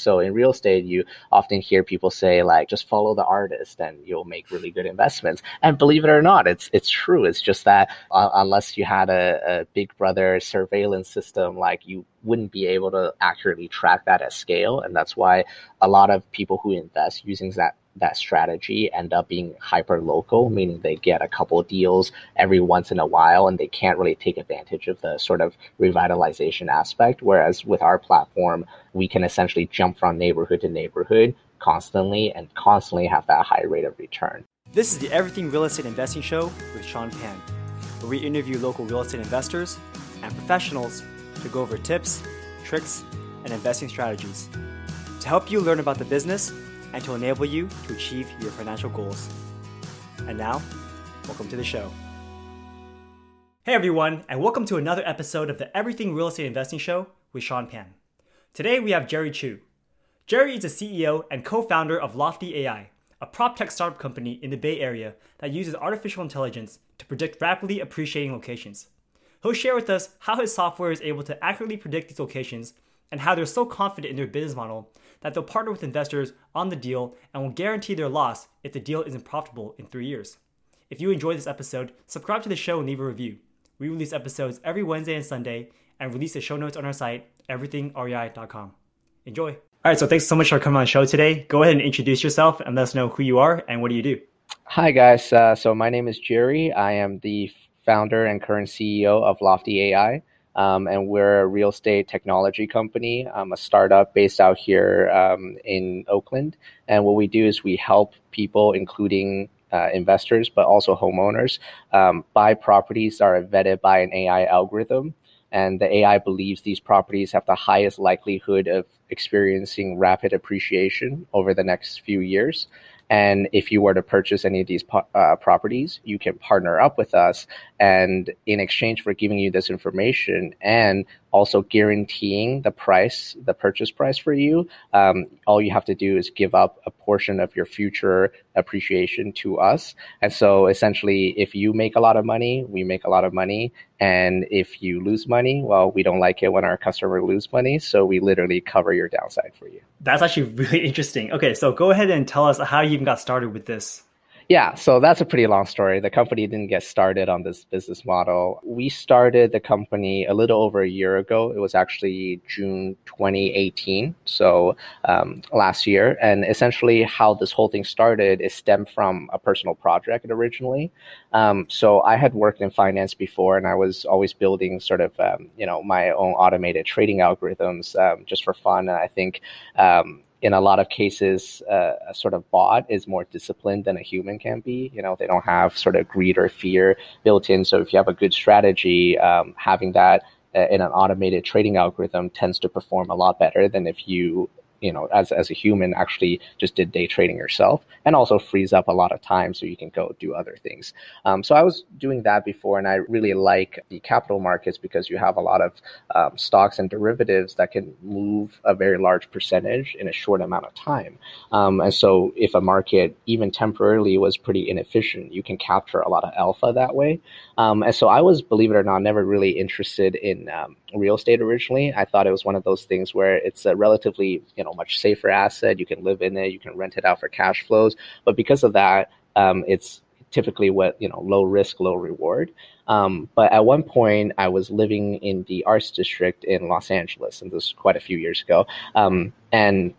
So in real estate, you often hear people say like, just follow the artist and you'll make really good investments. And believe it or not, it's it's true. It's just that uh, unless you had a, a Big Brother surveillance system, like you wouldn't be able to accurately track that at scale. And that's why a lot of people who invest using that that strategy end up being hyper local, meaning they get a couple deals every once in a while and they can't really take advantage of the sort of revitalization aspect. Whereas with our platform, we can essentially jump from neighborhood to neighborhood constantly and constantly have that high rate of return. This is the Everything Real Estate Investing Show with Sean Pan, where we interview local real estate investors and professionals to go over tips, tricks, and investing strategies to help you learn about the business and to enable you to achieve your financial goals. And now, welcome to the show. Hey everyone, and welcome to another episode of the Everything Real Estate Investing Show with Sean Pan. Today we have Jerry Chu. Jerry is the CEO and co founder of Lofty AI, a prop tech startup company in the Bay Area that uses artificial intelligence to predict rapidly appreciating locations. He'll share with us how his software is able to accurately predict these locations and how they're so confident in their business model that they'll partner with investors on the deal and will guarantee their loss if the deal isn't profitable in three years. If you enjoyed this episode, subscribe to the show and leave a review. We release episodes every Wednesday and Sunday and release the show notes on our site, everythingrei.com. Enjoy. All right, so thanks so much for coming on the show today. Go ahead and introduce yourself and let us know who you are and what do you do. Hi, guys. Uh, so my name is Jerry. I am the founder and current CEO of Lofty AI. Um, and we're a real estate technology company, um, a startup based out here um, in Oakland. And what we do is we help people, including uh, investors, but also homeowners, um, buy properties that are vetted by an AI algorithm. And the AI believes these properties have the highest likelihood of experiencing rapid appreciation over the next few years. And if you were to purchase any of these uh, properties, you can partner up with us. And in exchange for giving you this information and also guaranteeing the price, the purchase price for you, um, all you have to do is give up a portion of your future appreciation to us. And so essentially, if you make a lot of money, we make a lot of money. And if you lose money, well, we don't like it when our customer lose money. So we literally cover your downside for you. That's actually really interesting. Okay, so go ahead and tell us how you even got started with this. Yeah, so that's a pretty long story. The company didn't get started on this business model. We started the company a little over a year ago. It was actually June 2018, so um, last year. And essentially, how this whole thing started is stemmed from a personal project originally. Um, so I had worked in finance before, and I was always building sort of um, you know my own automated trading algorithms um, just for fun. And I think um, in a lot of cases, uh, a sort of bot is more disciplined than a human can be. You know, they don't have sort of greed or fear built in. So if you have a good strategy, um, having that uh, in an automated trading algorithm tends to perform a lot better than if you you know, as, as a human, actually just did day trading yourself and also frees up a lot of time so you can go do other things. Um, so I was doing that before, and I really like the capital markets because you have a lot of um, stocks and derivatives that can move a very large percentage in a short amount of time. Um, and so if a market, even temporarily, was pretty inefficient, you can capture a lot of alpha that way. Um, and so I was, believe it or not, never really interested in um, real estate originally. I thought it was one of those things where it's a relatively, you know, much safer asset. You can live in it, you can rent it out for cash flows. But because of that, um, it's typically what you know, low risk, low reward. Um, but at one point, I was living in the arts district in Los Angeles, and this was quite a few years ago. Um, and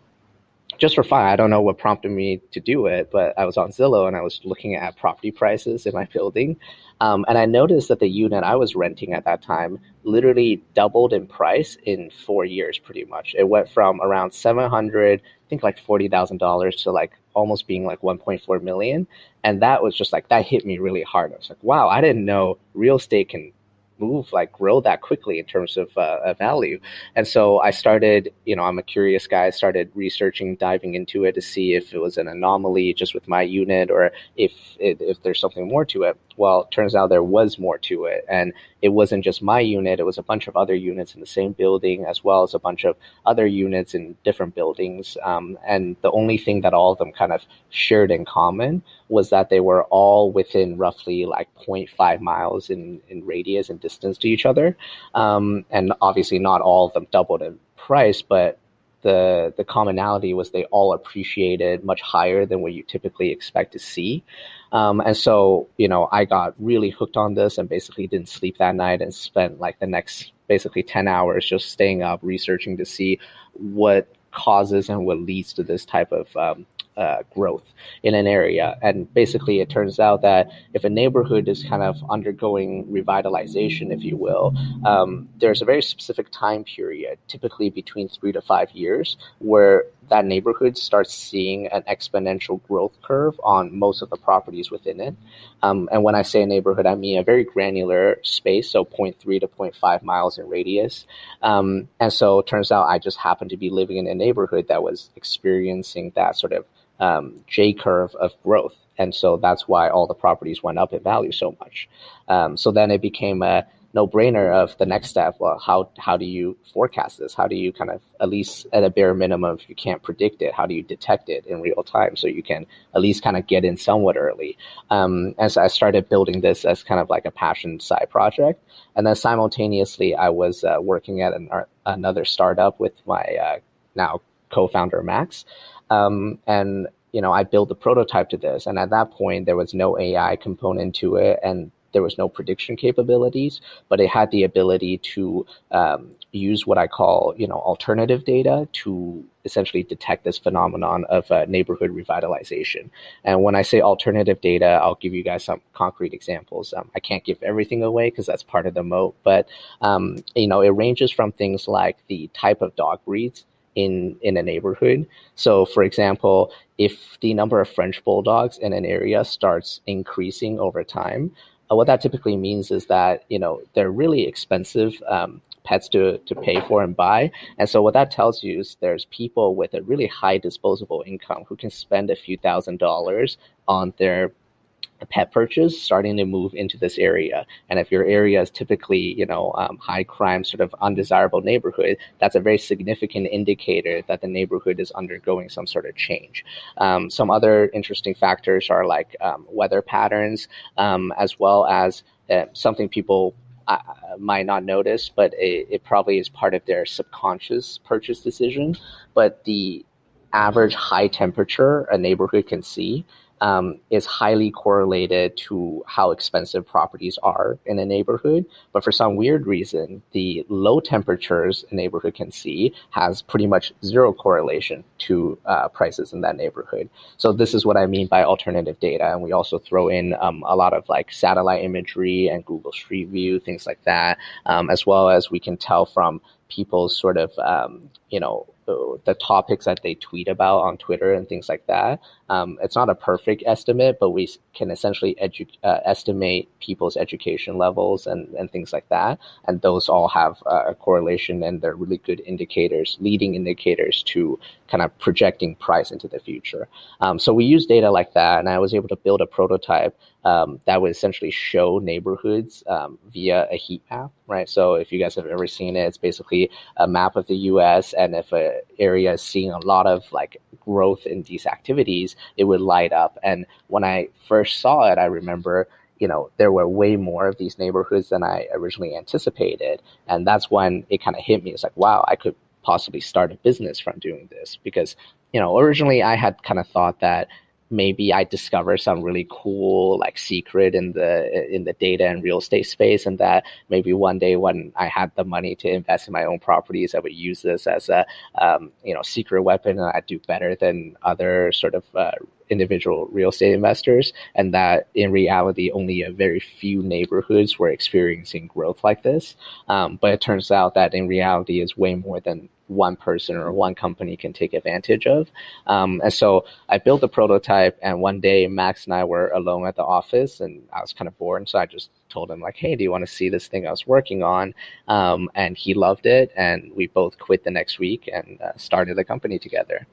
just for fun, I don't know what prompted me to do it, but I was on Zillow and I was looking at property prices in my building. Um, and I noticed that the unit I was renting at that time literally doubled in price in four years, pretty much. It went from around 700, I think like $40,000 to like almost being like 1.4 million. And that was just like, that hit me really hard. I was like, wow, I didn't know real estate can move like grow that quickly in terms of uh, value. And so i started you know i'm a curious guy I started researching diving into it to see if it was an anomaly just with my unit or if it, if there's something more to it. Well it turns out there was more to it. And it wasn't just my unit, it was a bunch of other units in the same building, as well as a bunch of other units in different buildings. Um, and the only thing that all of them kind of shared in common was that they were all within roughly like 0.5 miles in, in radius and distance to each other. Um, and obviously, not all of them doubled in price, but the the commonality was they all appreciated much higher than what you typically expect to see. Um, and so, you know, I got really hooked on this and basically didn't sleep that night and spent like the next basically 10 hours just staying up researching to see what causes and what leads to this type of um, uh, growth in an area. And basically, it turns out that if a neighborhood is kind of undergoing revitalization, if you will, um, there's a very specific time period, typically between three to five years, where that neighborhood starts seeing an exponential growth curve on most of the properties within it. Um, and when I say a neighborhood, I mean a very granular space, so 0.3 to 0.5 miles in radius. Um, and so it turns out I just happened to be living in a neighborhood that was experiencing that sort of um, J curve of growth. And so that's why all the properties went up in value so much. Um, so then it became a no brainer of the next step. Well, how, how do you forecast this? How do you kind of, at least at a bare minimum, if you can't predict it, how do you detect it in real time so you can at least kind of get in somewhat early? Um, and so I started building this as kind of like a passion side project. And then simultaneously, I was uh, working at an, another startup with my uh, now co-founder Max. Um, and you know, I built a prototype to this, and at that point, there was no AI component to it, and there was no prediction capabilities, but it had the ability to um, use what I call, you know, alternative data to essentially detect this phenomenon of uh, neighborhood revitalization. And when I say alternative data, I'll give you guys some concrete examples. Um, I can't give everything away because that's part of the moat, but um, you know, it ranges from things like the type of dog breeds in in a neighborhood. So, for example, if the number of French bulldogs in an area starts increasing over time, uh, what that typically means is that you know they're really expensive um, pets to to pay for and buy, and so what that tells you is there's people with a really high disposable income who can spend a few thousand dollars on their pet purchase starting to move into this area. And if your area is typically, you know, um, high crime, sort of undesirable neighborhood, that's a very significant indicator that the neighborhood is undergoing some sort of change. Um, some other interesting factors are like um, weather patterns, um, as well as uh, something people uh, might not notice, but it, it probably is part of their subconscious purchase decision. But the average high temperature a neighborhood can see um, is highly correlated to how expensive properties are in a neighborhood. But for some weird reason, the low temperatures a neighborhood can see has pretty much zero correlation to uh, prices in that neighborhood. So this is what I mean by alternative data. And we also throw in um, a lot of like satellite imagery and Google Street View, things like that, um, as well as we can tell from people's sort of um, you know the topics that they tweet about on Twitter and things like that. Um, it's not a perfect estimate, but we can essentially edu- uh, estimate people's education levels and, and things like that. And those all have uh, a correlation and they're really good indicators, leading indicators to kind of projecting price into the future. Um, so we use data like that, and I was able to build a prototype um, that would essentially show neighborhoods um, via a heat map, right? So if you guys have ever seen it, it's basically a map of the U.S. and if an area is seeing a lot of like growth in these activities, it would light up. And when I first saw it, I remember you know, there were way more of these neighborhoods than I originally anticipated. And that's when it kind of hit me. It's like, wow, I could possibly start a business from doing this because, you know, originally I had kind of thought that maybe I discover some really cool like secret in the in the data and real estate space, and that maybe one day when I had the money to invest in my own properties, I would use this as a um, you know secret weapon, and I'd do better than other sort of uh, individual real estate investors, and that in reality, only a very few neighborhoods were experiencing growth like this. Um, but it turns out that in reality, is way more than one person or one company can take advantage of. Um, and so I built a prototype, and one day Max and I were alone at the office, and I was kind of bored, so I just told him like, "Hey, do you want to see this thing I was working on?" Um, and he loved it, and we both quit the next week and uh, started the company together.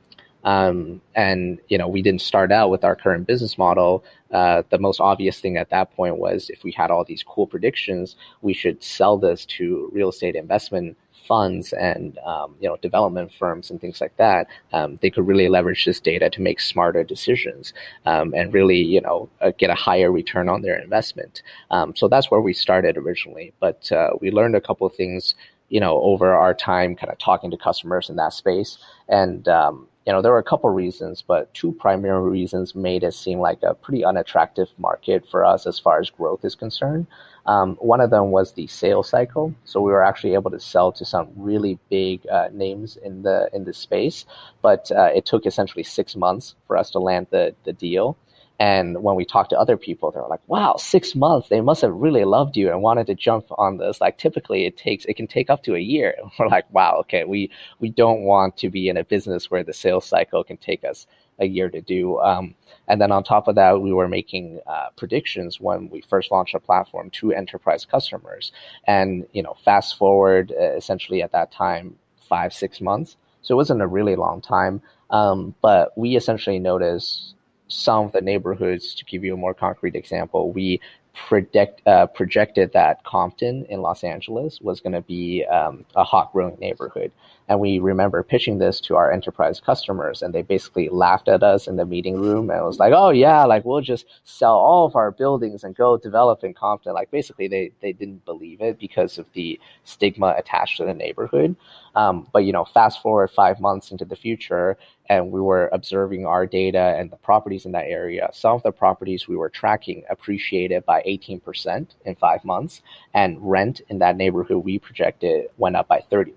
Um, and you know, we didn't start out with our current business model. Uh, the most obvious thing at that point was if we had all these cool predictions, we should sell this to real estate investment funds and um, you know development firms and things like that, um, they could really leverage this data to make smarter decisions um, and really you know uh, get a higher return on their investment. Um, so that's where we started originally, but uh, we learned a couple of things you know, over our time kind of talking to customers in that space. And, um, you know, there were a couple reasons, but two primary reasons made it seem like a pretty unattractive market for us as far as growth is concerned. Um, one of them was the sales cycle. So we were actually able to sell to some really big uh, names in the in the space, but uh, it took essentially six months for us to land the the deal. And when we talked to other people, they were like, wow, six months. They must have really loved you and wanted to jump on this. Like typically it takes, it can take up to a year. And we're like, wow, okay, we, we don't want to be in a business where the sales cycle can take us a year to do. Um, and then on top of that, we were making uh, predictions when we first launched a platform to enterprise customers. And, you know, fast forward uh, essentially at that time, five, six months. So it wasn't a really long time. Um, but we essentially noticed some of the neighborhoods, to give you a more concrete example, we predict uh, projected that Compton in Los Angeles was going to be um, a hot growing neighborhood. And we remember pitching this to our enterprise customers, and they basically laughed at us in the meeting room and was like, "Oh yeah, like we'll just sell all of our buildings and go develop in Compton." Like basically, they they didn't believe it because of the stigma attached to the neighborhood. Um, but you know, fast forward five months into the future, and we were observing our data and the properties in that area. Some of the properties we were tracking appreciated by 18% in five months, and rent in that neighborhood we projected went up by 30%.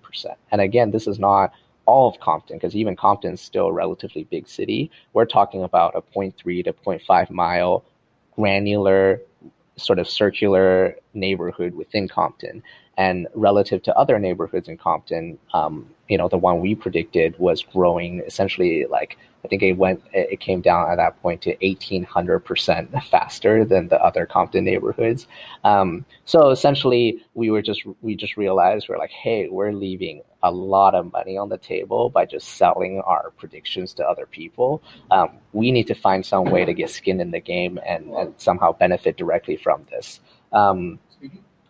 And again, this is not all of Compton, because even Compton is still a relatively big city. We're talking about a 0.3 to 0.5 mile granular, sort of circular neighborhood within Compton. And relative to other neighborhoods in Compton, um, you know, the one we predicted was growing essentially like I think it went it came down at that point to eighteen hundred percent faster than the other Compton neighborhoods. Um, so essentially, we were just we just realized we're like, hey, we're leaving a lot of money on the table by just selling our predictions to other people. Um, we need to find some way to get skin in the game and, and somehow benefit directly from this. Um,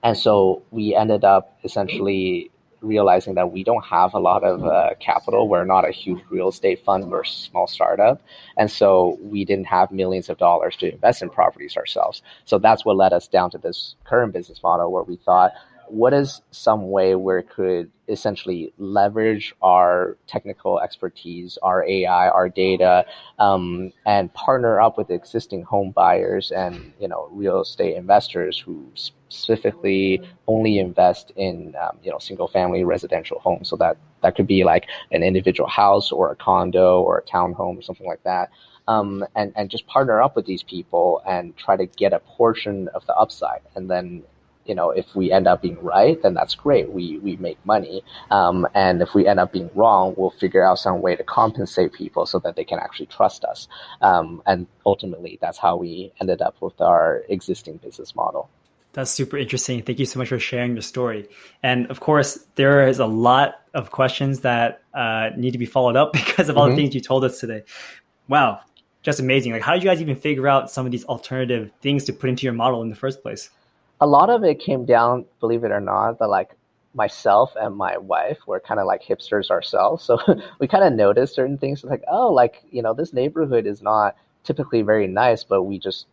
and so we ended up essentially realizing that we don't have a lot of uh, capital. We're not a huge real estate fund. We're a small startup. And so we didn't have millions of dollars to invest in properties ourselves. So that's what led us down to this current business model where we thought, what is some way where it could essentially leverage our technical expertise, our AI, our data, um, and partner up with existing home buyers and you know real estate investors who specifically only invest in um, you know single family residential homes. So that that could be like an individual house or a condo or a townhome or something like that. Um, and and just partner up with these people and try to get a portion of the upside, and then you know, if we end up being right, then that's great. We we make money. Um, and if we end up being wrong, we'll figure out some way to compensate people so that they can actually trust us. Um, and ultimately, that's how we ended up with our existing business model. That's super interesting. Thank you so much for sharing your story. And of course, there is a lot of questions that uh, need to be followed up because of all mm-hmm. the things you told us today. Wow, just amazing. Like, how did you guys even figure out some of these alternative things to put into your model in the first place? A lot of it came down, believe it or not, that like myself and my wife were kind of like hipsters ourselves. So we kind of noticed certain things like, oh, like, you know, this neighborhood is not typically very nice, but we just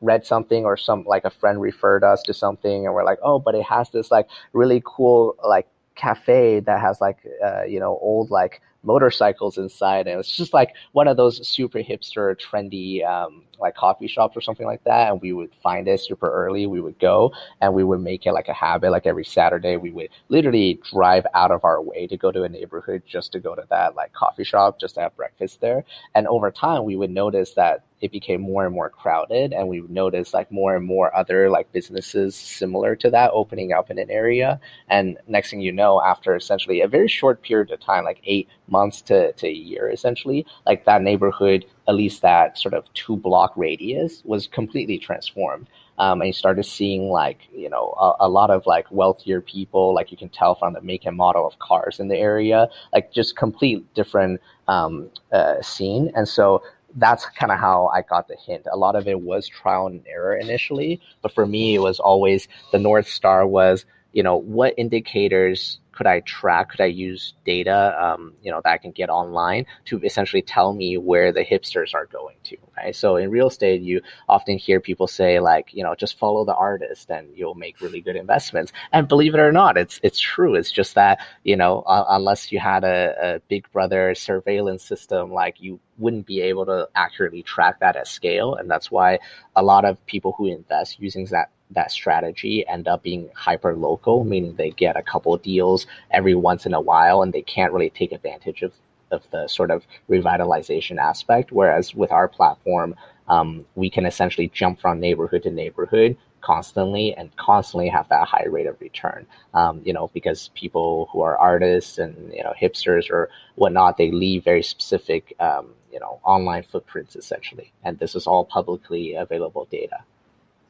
read something or some like a friend referred us to something and we're like, oh, but it has this like really cool like cafe that has like, uh, you know, old like motorcycles inside. And it's just like one of those super hipster, trendy, um, like coffee shops or something like that. And we would find it super early. We would go and we would make it like a habit. Like every Saturday, we would literally drive out of our way to go to a neighborhood just to go to that like coffee shop, just to have breakfast there. And over time, we would notice that it became more and more crowded and we noticed like more and more other like businesses similar to that opening up in an area and next thing you know after essentially a very short period of time like eight months to, to a year essentially like that neighborhood at least that sort of two block radius was completely transformed um, and you started seeing like you know a, a, lot of like wealthier people like you can tell from the make and model of cars in the area like just complete different um, uh, scene and so that's kind of how I got the hint. A lot of it was trial and error initially, but for me, it was always the North Star was, you know, what indicators could I track? Could I use data, um, you know, that I can get online to essentially tell me where the hipsters are going to, right? So in real estate, you often hear people say like, you know, just follow the artist and you'll make really good investments. And believe it or not, it's it's true. It's just that you know, uh, unless you had a, a Big Brother surveillance system, like you wouldn't be able to accurately track that at scale, and that's why a lot of people who invest using that that strategy end up being hyper local, meaning they get a couple deals every once in a while and they can't really take advantage of, of the sort of revitalization aspect. Whereas with our platform, um, we can essentially jump from neighborhood to neighborhood constantly and constantly have that high rate of return. Um, you know, because people who are artists and you know hipsters or whatnot, they leave very specific um, you know online footprints essentially, and this is all publicly available data.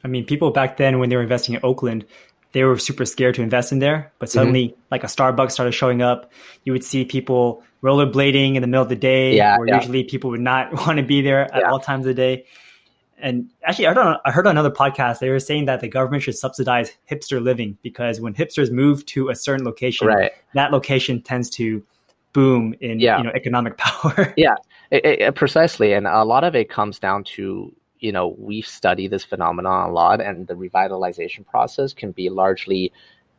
I mean, people back then when they were investing in Oakland, they were super scared to invest in there. But mm-hmm. suddenly, mm-hmm. like a Starbucks started showing up, you would see people rollerblading in the middle of the day, yeah, where yeah. usually people would not want to be there at yeah. all times of the day. And actually, I heard, on, I heard on another podcast they were saying that the government should subsidize hipster living because when hipsters move to a certain location, right. that location tends to boom in you know economic power. yeah, it, it, precisely, and a lot of it comes down to you know, we study this phenomenon a lot, and the revitalization process can be largely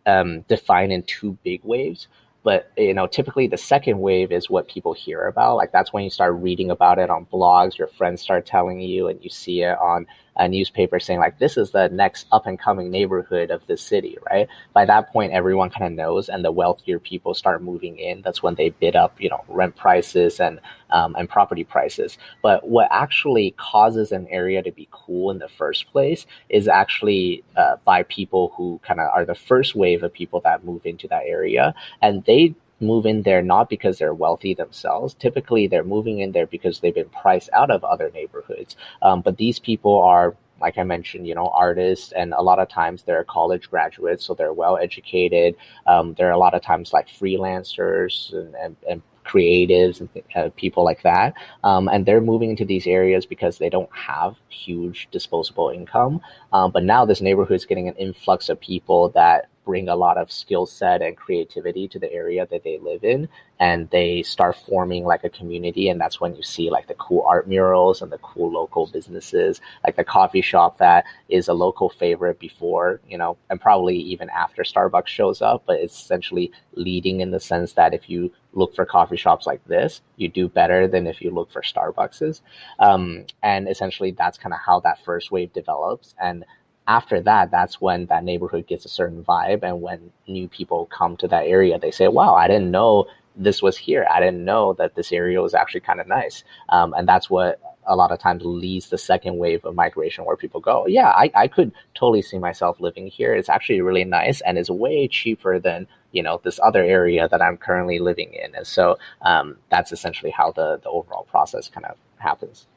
um, defined in two big waves. But you know, typically the second wave is what people hear about. Like that's when you start reading about it on blogs, your friends start telling you, and you see it on a newspaper saying like this is the next up and coming neighborhood of the city, right? By that point, everyone kind of knows, and the wealthier people start moving in. That's when they bid up, you know, rent prices and um, and property prices. But what actually causes an area to be cool in the first place is actually uh, by people who kind of are the first wave of people that move into that area, and they move in there not because they're wealthy themselves. Typically, they're moving in there because they've been priced out of other neighborhoods. Um, but these people are like I mentioned, you know, artists, and a lot of times they're college graduates, so they're well educated. Um, they're a lot of times like freelancers and, and, and creatives and uh, people like that. Um, and they're moving into these areas because they don't have huge disposable income. Um, but now this neighborhood is getting an influx of people that bring a lot of skill set and creativity to the area that they live in and they start forming like a community and that's when you see like the cool art murals and the cool local businesses like the coffee shop that is a local favorite before you know and probably even after starbucks shows up but it's essentially leading in the sense that if you look for coffee shops like this you do better than if you look for starbucks's. Um, and essentially that's kind of how that first wave develops and after that, that's when that neighborhood gets a certain vibe. And when new people come to that area, they say, wow, I didn't know this was here. I didn't know that this area was actually kind of nice. Um, and that's what a lot of times leads the second wave of migration where people go, yeah, I, I could totally see myself living here. It's actually really nice and it's way cheaper than, you know, this other area that I'm currently living in. And so um, that's essentially how the, the overall process kind of happens.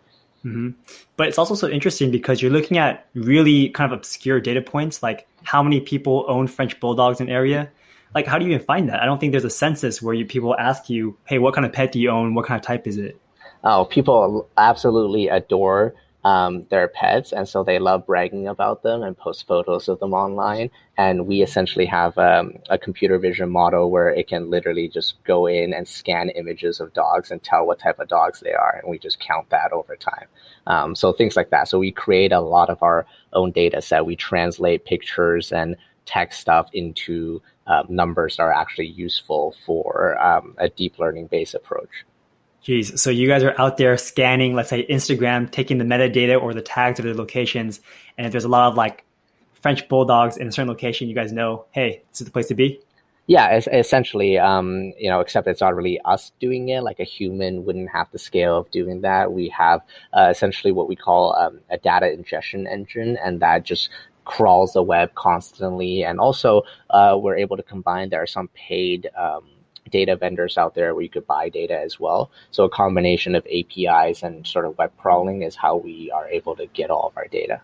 Mm-hmm. But it's also so interesting because you're looking at really kind of obscure data points, like how many people own French bulldogs in area. Like, how do you even find that? I don't think there's a census where you, people ask you, "Hey, what kind of pet do you own? What kind of type is it?" Oh, people absolutely adore um, their pets, and so they love bragging about them and post photos of them online. And we essentially have um, a computer vision model where it can literally just go in and scan images of dogs and tell what type of dogs they are, and we just count that over time. Um, so things like that. So we create a lot of our own data set. We translate pictures and text stuff into um, numbers that are actually useful for um, a deep learning based approach. Geez, so you guys are out there scanning, let's say Instagram, taking the metadata or the tags of the locations, and if there's a lot of like French bulldogs in a certain location, you guys know, hey, this is the place to be. Yeah, essentially, um, you know, except it's not really us doing it. Like a human wouldn't have the scale of doing that. We have uh, essentially what we call um, a data ingestion engine, and that just crawls the web constantly. And also, uh, we're able to combine. There are some paid um, data vendors out there where you could buy data as well. So a combination of APIs and sort of web crawling is how we are able to get all of our data.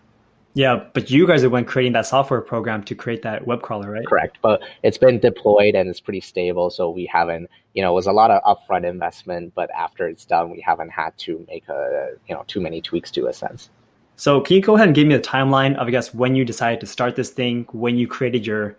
Yeah, but you guys are the one creating that software program to create that web crawler, right? Correct. But it's been deployed and it's pretty stable. So we haven't, you know, it was a lot of upfront investment, but after it's done, we haven't had to make a, you know, too many tweaks to a sense. So can you go ahead and give me the timeline of, I guess, when you decided to start this thing, when you created your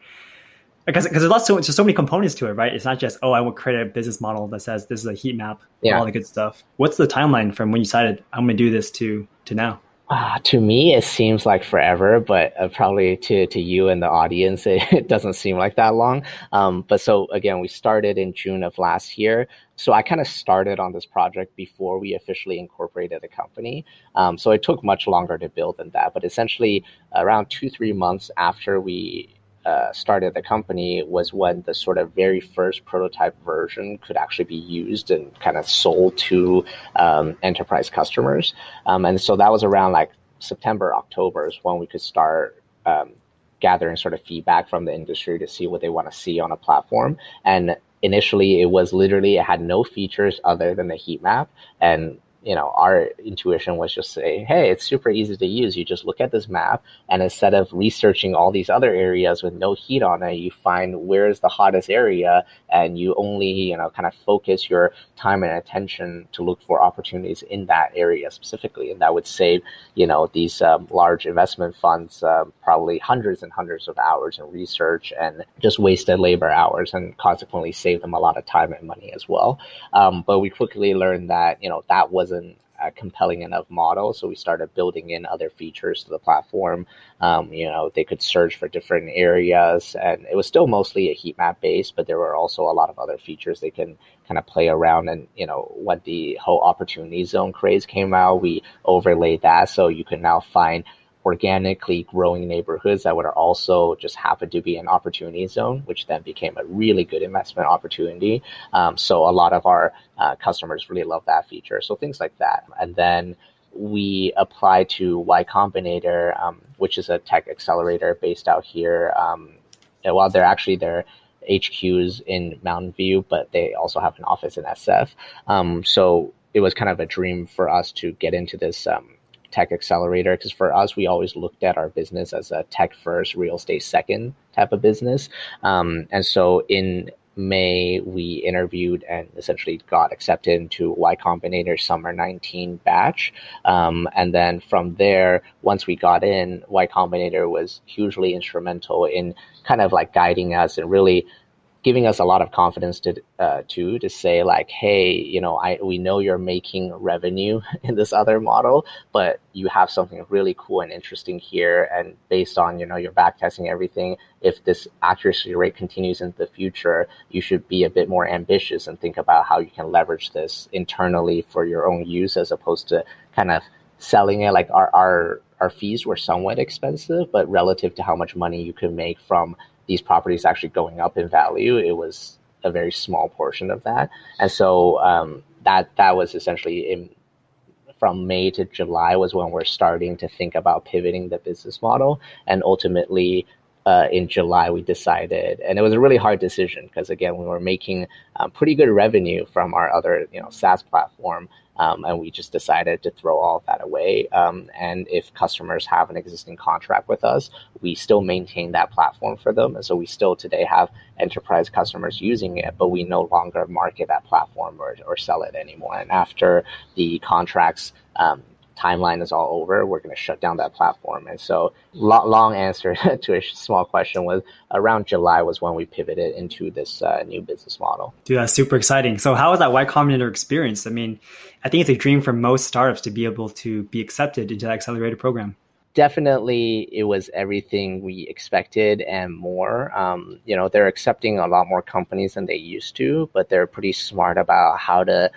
because because there's lots so there's so many components to it, right? It's not just oh, I will create a business model that says this is a heat map, yeah. all the good stuff. What's the timeline from when you decided I'm going to do this to to now? Uh, to me, it seems like forever, but uh, probably to, to you and the audience, it, it doesn't seem like that long. Um, but so again, we started in June of last year. So I kind of started on this project before we officially incorporated the company. Um, so it took much longer to build than that. But essentially, around two, three months after we uh, started the company was when the sort of very first prototype version could actually be used and kind of sold to um, enterprise customers. Um, and so that was around like September, October is when we could start um, gathering sort of feedback from the industry to see what they want to see on a platform. And initially, it was literally, it had no features other than the heat map. And you know, our intuition was just say, hey, it's super easy to use. You just look at this map, and instead of researching all these other areas with no heat on it, you find where is the hottest area, and you only, you know, kind of focus your time and attention to look for opportunities in that area specifically, and that would save, you know, these um, large investment funds um, probably hundreds and hundreds of hours in research and just wasted labor hours, and consequently save them a lot of time and money as well. Um, but we quickly learned that, you know, that was wasn't a compelling enough model. So we started building in other features to the platform. Um, you know, they could search for different areas, and it was still mostly a heat map base, but there were also a lot of other features they can kind of play around. And you know, when the whole opportunity zone craze came out, we overlaid that so you can now find organically growing neighborhoods that would also just happen to be an opportunity zone, which then became a really good investment opportunity. Um, so a lot of our uh, customers really love that feature. So things like that. And then we apply to Y Combinator, um, which is a tech accelerator based out here. Um, well, they're actually their HQs in Mountain View, but they also have an office in SF. Um, so it was kind of a dream for us to get into this um, tech accelerator because for us we always looked at our business as a tech first real estate second type of business um, and so in May, we interviewed and essentially got accepted into Y Combinator Summer 19 batch. Um, and then from there, once we got in, Y Combinator was hugely instrumental in kind of like guiding us and really giving us a lot of confidence to uh, to to say like, hey, you know, I we know you're making revenue in this other model, but you have something really cool and interesting here, and based on you know your back testing everything, if this accuracy rate continues into the future, you should be a bit more ambitious and think about how you can leverage this internally for your own use as opposed to kind of selling it like our our our fees were somewhat expensive, but relative to how much money you could make from these properties actually going up in value, it was a very small portion of that. And so um, that that was essentially in from May to July was when we're starting to think about pivoting the business model. And ultimately, uh, in July, we decided, and it was a really hard decision because again, we were making um, pretty good revenue from our other, you know, SaaS platform, um, and we just decided to throw all of that away. Um, and if customers have an existing contract with us, we still maintain that platform for them. And so we still today have enterprise customers using it, but we no longer market that platform or, or sell it anymore. And after the contracts um, timeline is all over, we're going to shut down that platform. And so, long, long answer to a small question was around July was when we pivoted into this uh, new business model. Dude, that's super exciting. So, how was that Y Combinator experience? I mean, I think it's a dream for most startups to be able to be accepted into that accelerator program. Definitely, it was everything we expected and more. Um, you know, they're accepting a lot more companies than they used to, but they're pretty smart about how to,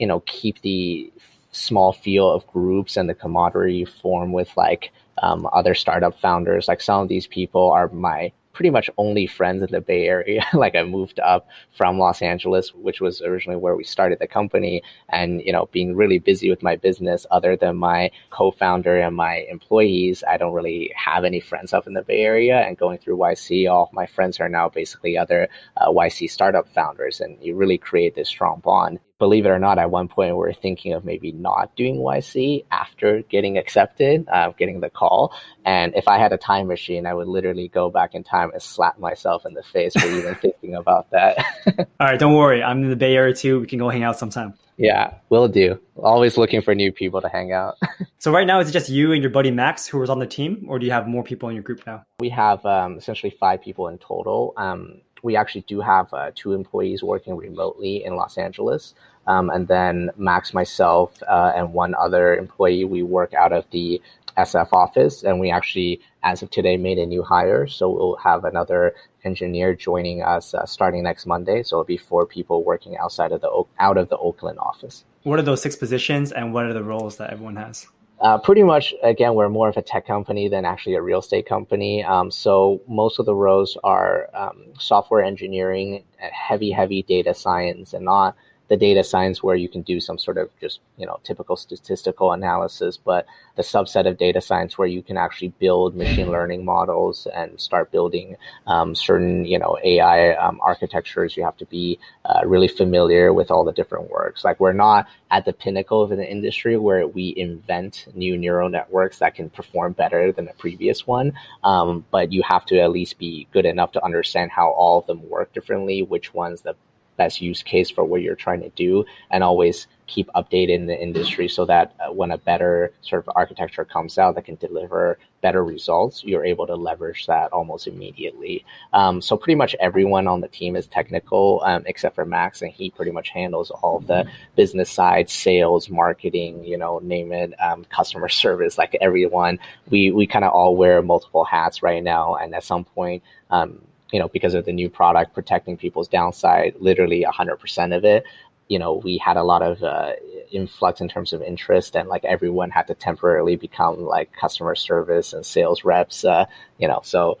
you know, keep the small feel of groups and the camaraderie you form with like um, other startup founders. Like some of these people are my pretty much only friends in the Bay Area. like I moved up from Los Angeles, which was originally where we started the company, and you know, being really busy with my business, other than my co-founder and my employees, I don't really have any friends up in the Bay Area. And going through YC, all my friends are now basically other uh, YC startup founders, and you really create this strong bond believe it or not, at one point we were thinking of maybe not doing YC after getting accepted, uh, getting the call. And if I had a time machine, I would literally go back in time and slap myself in the face for even thinking about that. All right, don't worry. I'm in the Bay Area too. We can go hang out sometime. Yeah, will do. Always looking for new people to hang out. so right now, is it just you and your buddy Max who was on the team, or do you have more people in your group now? We have um, essentially five people in total. Um, we actually do have uh, two employees working remotely in Los Angeles. Um, and then Max, myself, uh, and one other employee, we work out of the SF office. And we actually, as of today, made a new hire. So we'll have another engineer joining us uh, starting next Monday. So it'll be four people working outside of the out of the Oakland office. What are those six positions, and what are the roles that everyone has? Uh, pretty much, again, we're more of a tech company than actually a real estate company. Um, so most of the roles are um, software engineering, heavy, heavy data science, and not the data science where you can do some sort of just you know typical statistical analysis, but the subset of data science where you can actually build machine learning models and start building um, certain you know AI um, architectures. You have to be uh, really familiar with all the different works. Like we're not at the pinnacle of an industry where we invent new neural networks that can perform better than the previous one, um, but you have to at least be good enough to understand how all of them work differently, which ones the best use case for what you're trying to do and always keep updating the industry so that uh, when a better sort of architecture comes out that can deliver better results, you're able to leverage that almost immediately. Um, so pretty much everyone on the team is technical um, except for Max, and he pretty much handles all the business side, sales, marketing, you know, name it, um, customer service. Like everyone, we we kind of all wear multiple hats right now, and at some point. Um, you know, because of the new product protecting people's downside, literally 100% of it. You know, we had a lot of uh, influx in terms of interest, and like everyone had to temporarily become like customer service and sales reps. Uh, you know, so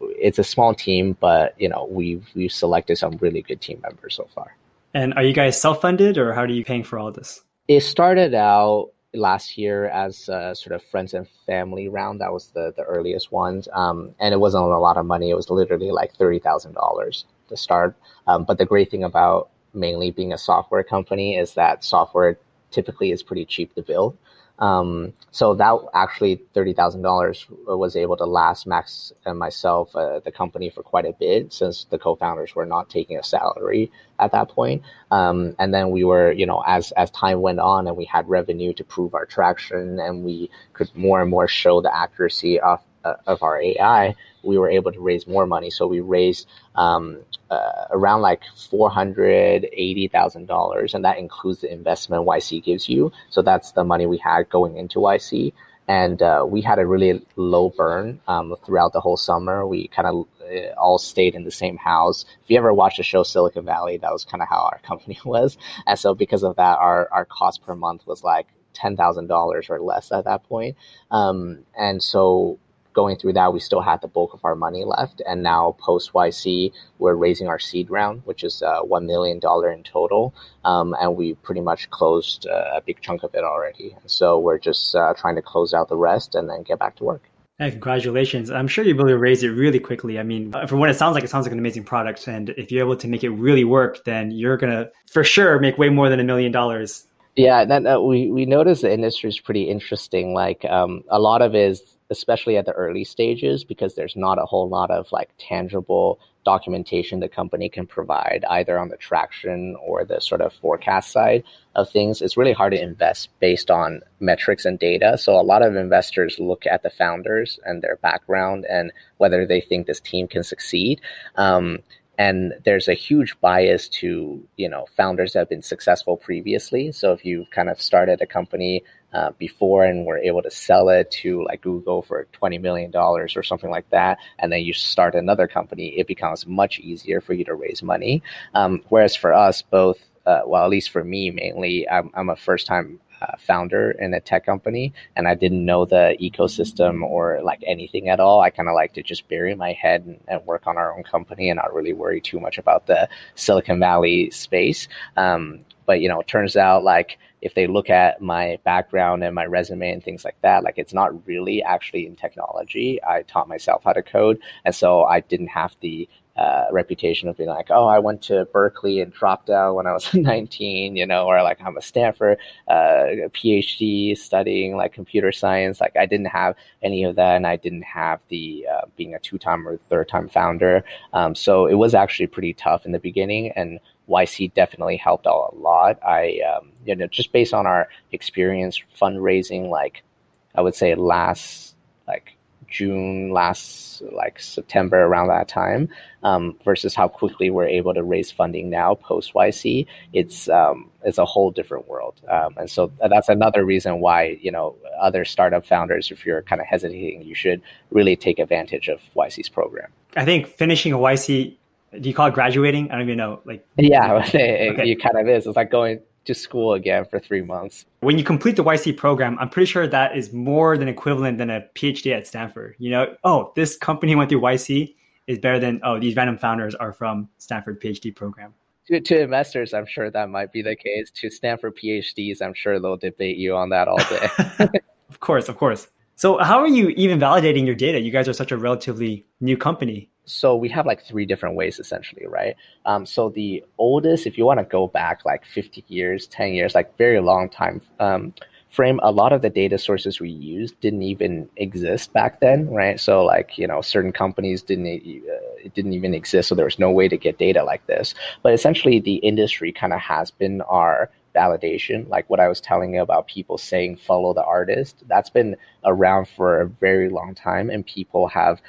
it's a small team, but you know, we've we've selected some really good team members so far. And are you guys self funded, or how are you paying for all this? It started out last year as a sort of friends and family round. That was the the earliest ones, um, and it wasn't a lot of money. It was literally like thirty thousand dollars to start. Um, but the great thing about mainly being a software company is that software typically is pretty cheap to build. Um, so that actually thirty thousand dollars was able to last Max and myself, uh, the company, for quite a bit since the co-founders were not taking a salary at that point. Um, and then we were, you know, as as time went on and we had revenue to prove our traction, and we could more and more show the accuracy of of our AI, we were able to raise more money. So we raised um, uh, around like four hundred eighty thousand dollars, and that includes the investment YC gives you. So that's the money we had going into YC, and uh, we had a really low burn um, throughout the whole summer. We kind of uh, all stayed in the same house. If you ever watched the show Silicon Valley, that was kind of how our company was, and so because of that, our our cost per month was like ten thousand dollars or less at that point. Um, and so going through that, we still had the bulk of our money left. And now post YC, we're raising our seed round, which is uh, $1 million in total. Um, and we pretty much closed uh, a big chunk of it already. And so we're just uh, trying to close out the rest and then get back to work. Hey, congratulations. I'm sure you're able to raise it really quickly. I mean, from what it sounds like, it sounds like an amazing product. And if you're able to make it really work, then you're going to for sure make way more than a million dollars. Yeah, that, that, we, we noticed the industry is pretty interesting. Like um, a lot of it is especially at the early stages, because there's not a whole lot of like tangible documentation the company can provide either on the traction or the sort of forecast side of things. It's really hard to invest based on metrics and data. So a lot of investors look at the founders and their background and whether they think this team can succeed. Um, and there's a huge bias to you know founders that have been successful previously so if you've kind of started a company uh, before and were able to sell it to like Google for $20 million or something like that, and then you start another company, it becomes much easier for you to raise money. Um, whereas for us, both, uh, well, at least for me mainly, I'm, I'm a first time uh, founder in a tech company and I didn't know the ecosystem or like anything at all. I kind of like to just bury my head and, and, work on our own company and not really worry too much about the Silicon Valley space. Um, but you know, it turns out like if they look at my background and my resume and things like that, like it's not really actually in technology. I taught myself how to code, and so I didn't have the uh, reputation of being like, oh, I went to Berkeley and dropped out when I was 19, you know, or like I'm a Stanford uh, PhD studying like computer science. Like I didn't have any of that, and I didn't have the uh, being a two time or third time founder. Um, so it was actually pretty tough in the beginning, and YC definitely helped out a lot. I, um, you know, just based on our experience fundraising, like I would say last like June, last like September around that time, um, versus how quickly we're able to raise funding now post YC, it's um, it's a whole different world. Um, and so that's another reason why you know other startup founders, if you're kind of hesitating, you should really take advantage of YC's program. I think finishing a YC do you call it graduating? I don't even know. Like yeah, it, okay. it kind of is. It's like going to school again for three months. When you complete the YC program, I'm pretty sure that is more than equivalent than a PhD at Stanford. You know, oh, this company went through YC is better than oh, these random founders are from Stanford PhD program. To, to investors, I'm sure that might be the case. To Stanford PhDs, I'm sure they'll debate you on that all day. of course, of course. So, how are you even validating your data? You guys are such a relatively new company. So we have like three different ways essentially, right? Um, so the oldest, if you want to go back like 50 years, 10 years, like very long time um, frame, a lot of the data sources we use didn't even exist back then, right? So like you know, certain companies didn't uh, it didn't even exist, so there was no way to get data like this. But essentially, the industry kind of has been our validation, like what I was telling you about people saying follow the artist. That's been around for a very long time, and people have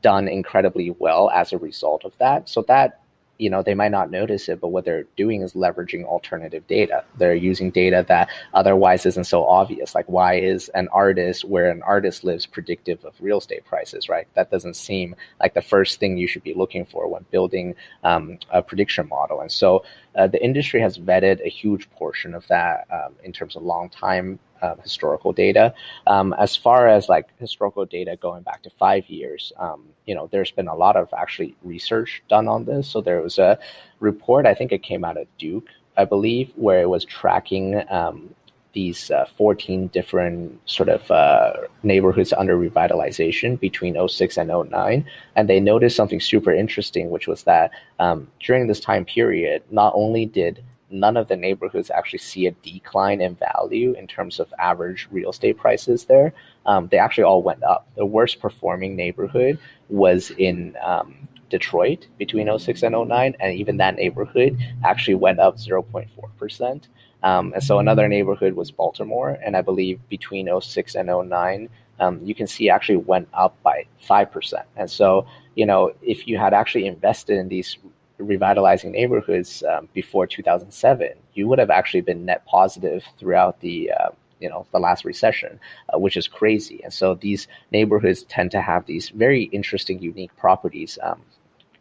done incredibly well as a result of that. So that you know they might not notice it but what they're doing is leveraging alternative data. They're using data that otherwise isn't so obvious. Like why is an artist where an artist lives predictive of real estate prices right? That doesn't seem like the first thing you should be looking for when building um, a prediction model. And so uh, the industry has vetted a huge portion of that um, in terms of long time uh, historical data. Um, as far as like historical data going back to five years, um, you know, there's been a lot of actually research done on this. So there was a report, I think it came out of Duke, I believe, where it was tracking um, these uh, 14 different sort of uh, neighborhoods under revitalization between 06 and 09. And they noticed something super interesting, which was that um, during this time period, not only did none of the neighborhoods actually see a decline in value in terms of average real estate prices there. Um, they actually all went up. The worst performing neighborhood was in um, Detroit between 06 and 09, and even that neighborhood actually went up 0.4%. Um, and so another neighborhood was Baltimore, and I believe between 06 and 09, um, you can see actually went up by 5%. And so, you know, if you had actually invested in these revitalizing neighborhoods um, before 2007, you would have actually been net positive throughout the uh, you know the last recession, uh, which is crazy. And so these neighborhoods tend to have these very interesting, unique properties um,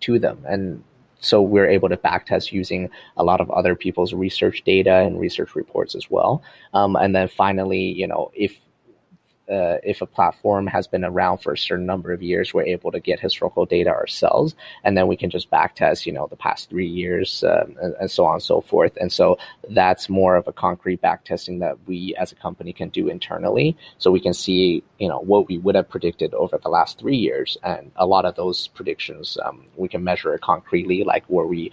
to them, and so we're able to backtest using a lot of other people's research data and research reports as well. Um, and then finally, you know, if uh, if a platform has been around for a certain number of years, we're able to get historical data ourselves, and then we can just backtest, you know, the past three years um, and, and, so on and so forth. And so that's more of a concrete backtesting that we as a company can do internally, so we can see, you know, what we would have predicted over the last three years, and a lot of those predictions um, we can measure concretely, like where we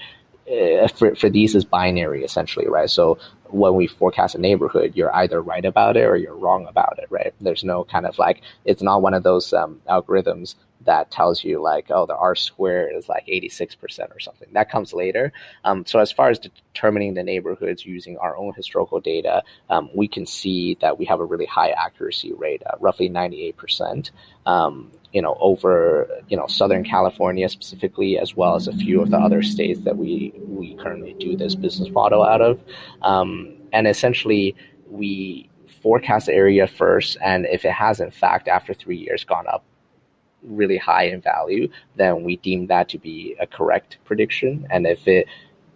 uh, for, for these is binary essentially, right? So when we forecast a neighborhood, you're either right about it or you're wrong about it, right? There's no kind of like, it's not one of those um, algorithms that tells you like, oh, the R squared is like 86% or something. That comes later. Um, so as far as determining the neighborhoods using our own historical data, um, we can see that we have a really high accuracy rate, uh, roughly 98%. Um, you know, over you know Southern California specifically, as well as a few of the other states that we we currently do this business model out of, um, and essentially we forecast the area first, and if it has in fact after three years gone up really high in value, then we deem that to be a correct prediction, and if it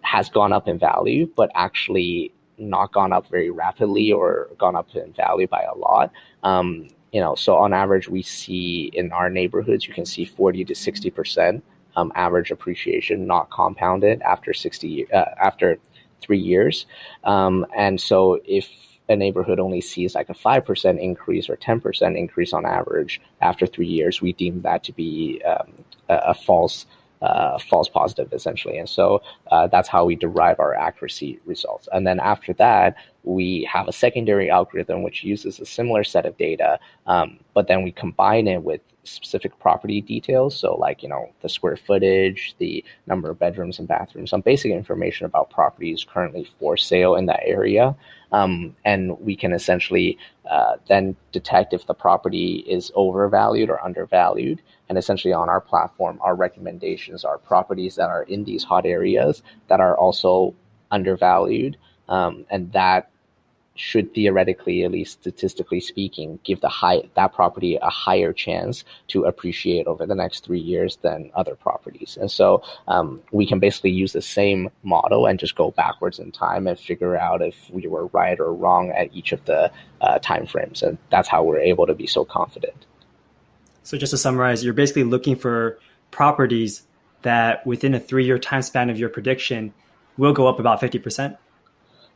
has gone up in value but actually not gone up very rapidly or gone up in value by a lot, um, you know, so on average, we see in our neighborhoods, you can see 40 to 60 percent um, average appreciation, not compounded after 60 uh, after three years. Um, and so if neighborhood only sees like a 5% increase or 10% increase on average after three years, we deem that to be um, a, a false uh, false positive essentially. And so uh, that's how we derive our accuracy results. And then after that, we have a secondary algorithm which uses a similar set of data, um, but then we combine it with specific property details. So, like, you know, the square footage, the number of bedrooms and bathrooms, some basic information about properties currently for sale in that area. Um, and we can essentially uh, then detect if the property is overvalued or undervalued. And essentially, on our platform, our recommendations are properties that are in these hot areas that are also undervalued. Um, and that should theoretically, at least statistically speaking, give the high that property a higher chance to appreciate over the next three years than other properties. And so um, we can basically use the same model and just go backwards in time and figure out if we were right or wrong at each of the uh, time frames. And that's how we're able to be so confident. So just to summarize, you're basically looking for properties that within a three-year time span of your prediction will go up about 50%.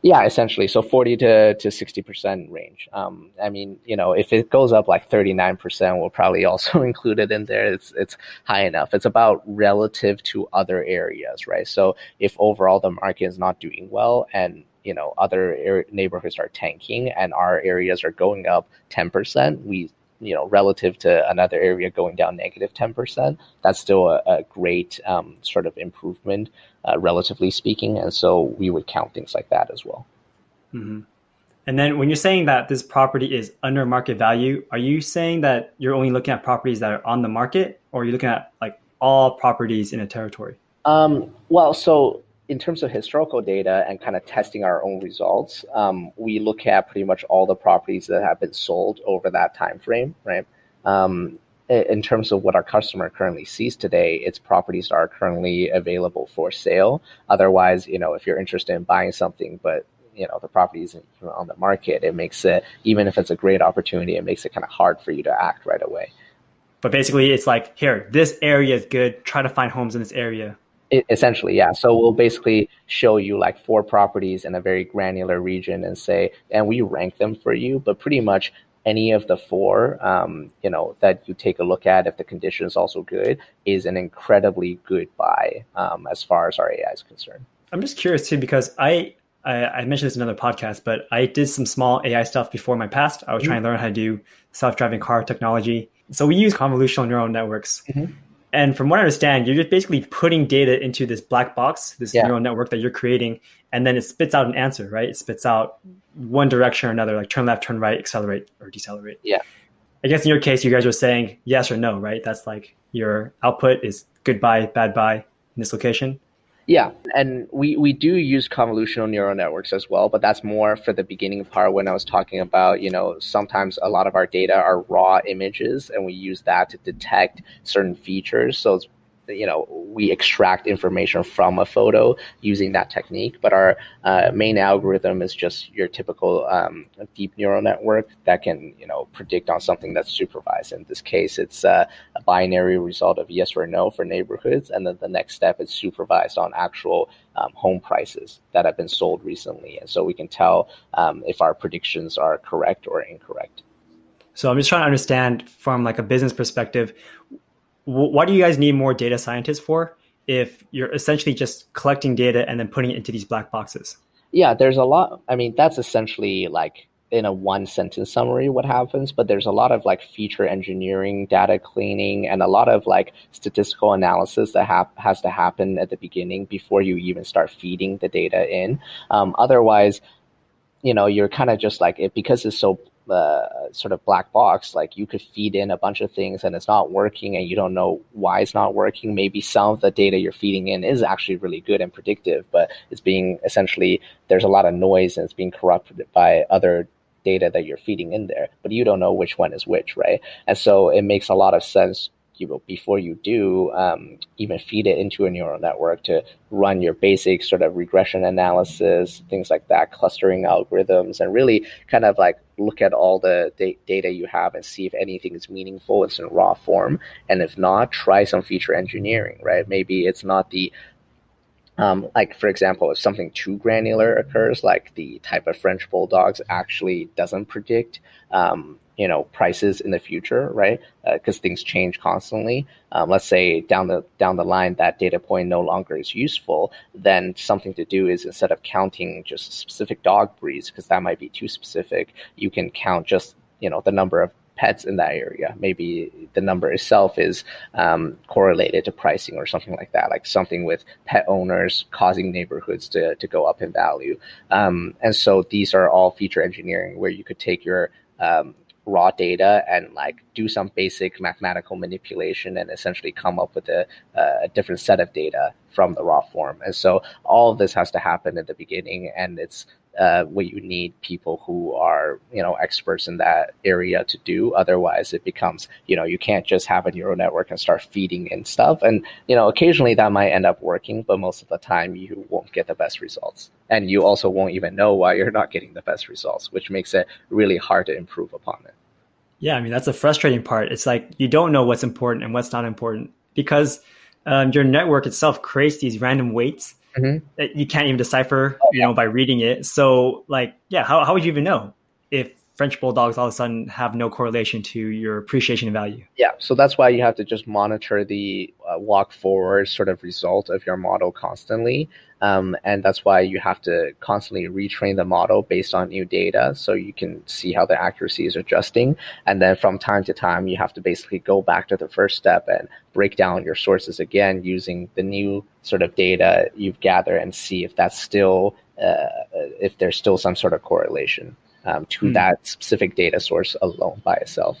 Yeah, essentially. So 40 to, to 60% range. Um, I mean, you know, if it goes up like 39%, we'll probably also include it in there. It's, it's high enough. It's about relative to other areas, right? So if overall the market is not doing well and you know other neighborhoods are tanking and our areas are going up 10% we you know relative to another area going down negative 10% that's still a, a great um, sort of improvement uh, relatively speaking. And so we would count things like that as well. Mm-hmm. And then when you're saying that this property is under market value, are you saying that you're only looking at properties that are on the market or are you looking at like all properties in a territory? Um, well, so in terms of historical data and kind of testing our own results, um, we look at pretty much all the properties that have been sold over that time frame, right? Um, in terms of what our customer currently sees today, its properties that are currently available for sale. Otherwise, you know, if you're interested in buying something, but you know the property isn't on the market, it makes it even if it's a great opportunity, it makes it kind of hard for you to act right away. But basically, it's like here, this area is good. Try to find homes in this area. It, essentially, yeah. So we'll basically show you like four properties in a very granular region and say, and we rank them for you. But pretty much any of the four, um, you know, that you take a look at, if the condition is also good, is an incredibly good buy um, as far as our AI is concerned. I'm just curious too because I, I, I mentioned this in another podcast, but I did some small AI stuff before my past. I was mm-hmm. trying to learn how to do self-driving car technology. So we use convolutional neural networks. Mm-hmm. And from what I understand, you're just basically putting data into this black box, this yeah. neural network that you're creating, and then it spits out an answer, right? It spits out one direction or another, like turn left, turn right, accelerate or decelerate. Yeah. I guess in your case, you guys were saying yes or no, right? That's like your output is good buy, bad buy in this location. Yeah, and we, we do use convolutional neural networks as well, but that's more for the beginning part when I was talking about, you know, sometimes a lot of our data are raw images and we use that to detect certain features. So it's you know we extract information from a photo using that technique but our uh, main algorithm is just your typical um, deep neural network that can you know predict on something that's supervised. In this case it's uh, a binary result of yes or no for neighborhoods and then the next step is supervised on actual um, home prices that have been sold recently. And so we can tell um, if our predictions are correct or incorrect. So i'm just trying to understand from like a business perspective why do you guys need more data scientists for if you're essentially just collecting data and then putting it into these black boxes? Yeah, there's a lot. I mean, that's essentially like in a one sentence summary what happens, but there's a lot of like feature engineering, data cleaning, and a lot of like statistical analysis that ha- has to happen at the beginning before you even start feeding the data in. Um, otherwise, you know, you're kind of just like it because it's so uh, sort of black box. Like you could feed in a bunch of things and it's not working, and you don't know why it's not working. Maybe some of the data you're feeding in is actually really good and predictive, but it's being essentially there's a lot of noise and it's being corrupted by other data that you're feeding in there, but you don't know which one is which, right? And so it makes a lot of sense you know, before you do um, even feed it into a neural network to run your basic sort of regression analysis, things like that, clustering algorithms, and really kind of like look at all the da- data you have and see if anything is meaningful. It's in raw form, and if not, try some feature engineering. Right? Maybe it's not the um, like for example, if something too granular occurs, like the type of French bulldogs actually doesn't predict um, you know prices in the future, right? Because uh, things change constantly. Um, let's say down the down the line that data point no longer is useful, then something to do is instead of counting just specific dog breeds, because that might be too specific, you can count just you know the number of pets in that area. Maybe the number itself is um, correlated to pricing or something like that, like something with pet owners causing neighborhoods to, to go up in value. Um, and so these are all feature engineering where you could take your um, raw data and like do some basic mathematical manipulation and essentially come up with a, a, different set of data from the raw form. And so all of this has to happen at the beginning, and it's uh, what you need people who are you know experts in that area to do. Otherwise, it becomes you know you can't just have a neural network and start feeding in stuff. And you know occasionally that might end up working, but most of the time you won't get the best results, and you also won't even know why you're not getting the best results, which makes it really hard to improve upon it. Yeah, I mean that's the frustrating part. It's like you don't know what's important and what's not important because um, your network itself creates these random weights mm-hmm. that you can't even decipher, oh, you know, by reading it. So, like, yeah, how how would you even know if French bulldogs all of a sudden have no correlation to your appreciation of value. Yeah, so that's why you have to just monitor the uh, walk forward sort of result of your model constantly. Um, and that's why you have to constantly retrain the model based on new data so you can see how the accuracy is adjusting. And then from time to time, you have to basically go back to the first step and break down your sources again using the new sort of data you've gathered and see if that's still, uh, if there's still some sort of correlation um, to mm. that specific data source alone by itself.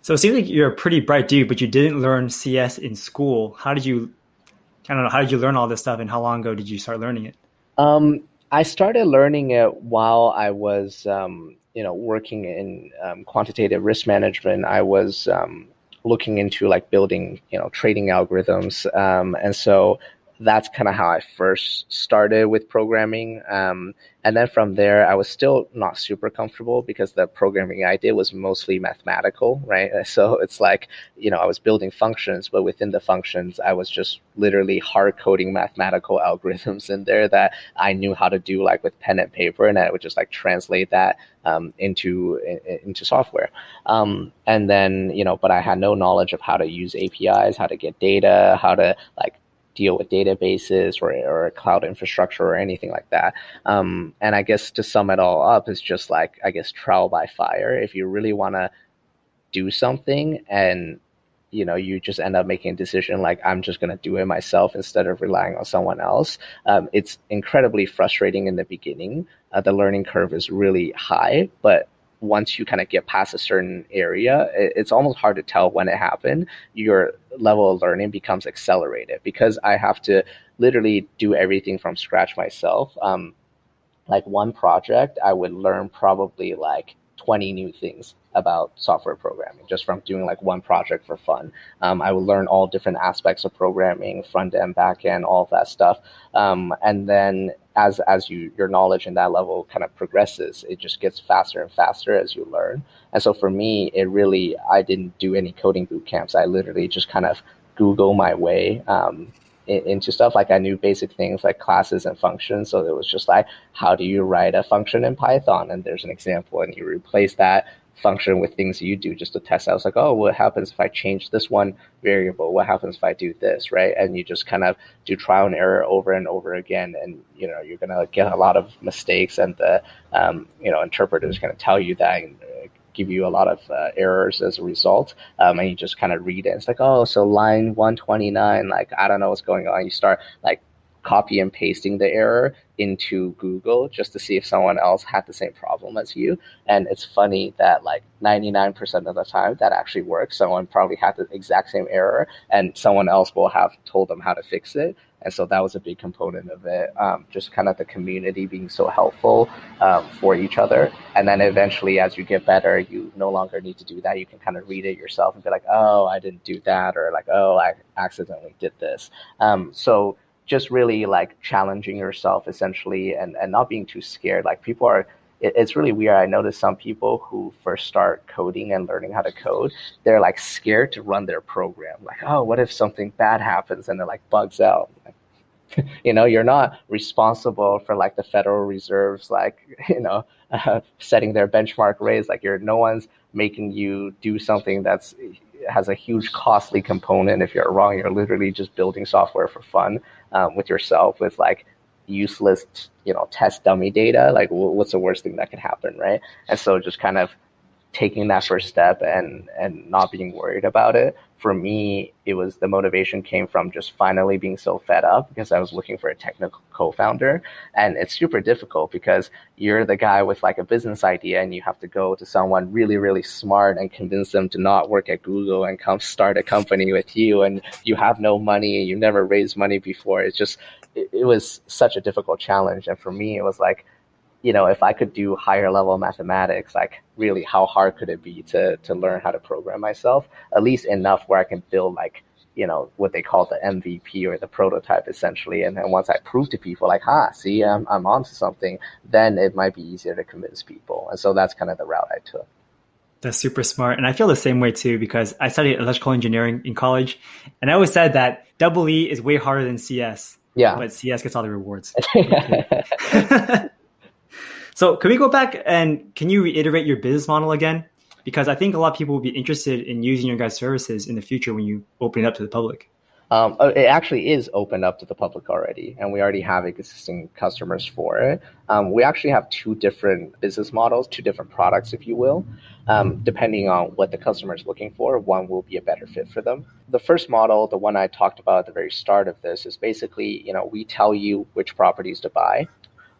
So it seems like you're a pretty bright dude, but you didn't learn CS in school. How did you? I don't know. How did you learn all this stuff, and how long ago did you start learning it? Um, I started learning it while I was, um, you know, working in um, quantitative risk management. I was um, looking into like building, you know, trading algorithms, um, and so that's kind of how I first started with programming. Um, and then from there, I was still not super comfortable because the programming I did was mostly mathematical, right? So it's like, you know, I was building functions, but within the functions, I was just literally hard coding mathematical algorithms in there that I knew how to do like with pen and paper. And I would just like translate that um, into into software. Um, and then, you know, but I had no knowledge of how to use APIs, how to get data, how to like deal with databases or, or cloud infrastructure or anything like that. Um, and I guess to sum it all up is just like, I guess, trial by fire. If you really want to do something and you know you just end up making a decision like i'm just going to do it myself instead of relying on someone else um, it's incredibly frustrating in the beginning uh, the learning curve is really high but once you kind of get past a certain area, it's almost hard to tell when it happened. Your level of learning becomes accelerated because I have to literally do everything from scratch myself. Um, like one project, I would learn probably like 20 new things about software programming just from doing like one project for fun. Um, I would learn all different aspects of programming, front end, back end, all that stuff. Um, and then as as you your knowledge in that level kind of progresses, it just gets faster and faster as you learn. And so for me, it really I didn't do any coding boot camps. I literally just kind of Google my way um, into stuff. Like I knew basic things like classes and functions. So it was just like, how do you write a function in Python? And there's an example, and you replace that function with things you do just to test out. It's like, oh, what happens if I change this one variable? What happens if I do this, right? And you just kind of do trial and error over and over again, and you know you're gonna get a lot of mistakes, and the um, you know interpreters gonna tell you that. And, uh, give you a lot of uh, errors as a result um, and you just kind of read it it's like oh so line 129 like i don't know what's going on you start like copy and pasting the error into Google just to see if someone else had the same problem as you. And it's funny that like 99% of the time that actually works. Someone probably had the exact same error and someone else will have told them how to fix it. And so that was a big component of it. Um, just kind of the community being so helpful um, for each other. And then eventually, as you get better, you no longer need to do that. You can kind of read it yourself and be like, oh, I didn't do that. Or like, oh, I accidentally did this. Um, so just really like challenging yourself essentially and, and not being too scared. Like people are, it, it's really weird. I notice some people who first start coding and learning how to code, they're like scared to run their program. Like, oh, what if something bad happens and it like bugs out? you know, you're not responsible for like the Federal Reserve's like, you know, uh, setting their benchmark rates. Like you're, no one's making you do something that's has a huge costly component. If you're wrong, you're literally just building software for fun um, with yourself with like useless, you know, test dummy data. Like, what's the worst thing that could happen, right? And so just kind of taking that first step and and not being worried about it. For me it was the motivation came from just finally being so fed up because i was looking for a technical co-founder. And it's super difficult because you're the guy with like a business idea and you have to go to someone really really smart and convince them to not work at google and come start a company with you. And you have no money and you never raised money before. It's just it, it was such a difficult challenge. And for me it was like you know, if I could do higher level mathematics, like really how hard could it be to to learn how to program myself? At least enough where I can build like, you know, what they call the MVP or the prototype essentially. And then once I prove to people like, ah, see, I'm I'm onto something, then it might be easier to convince people. And so that's kind of the route I took. That's super smart. And I feel the same way too, because I studied electrical engineering in college. And I always said that double E is way harder than CS. Yeah. But CS gets all the rewards. So can we go back and can you reiterate your business model again? Because I think a lot of people will be interested in using your guys' services in the future when you open it up to the public. Um, uh, it actually is opened up to the public already, and we already have existing customers for it. Um, we actually have two different business models, two different products, if you will. Um, depending on what the customer is looking for, one will be a better fit for them. The first model, the one I talked about at the very start of this, is basically, you know, we tell you which properties to buy.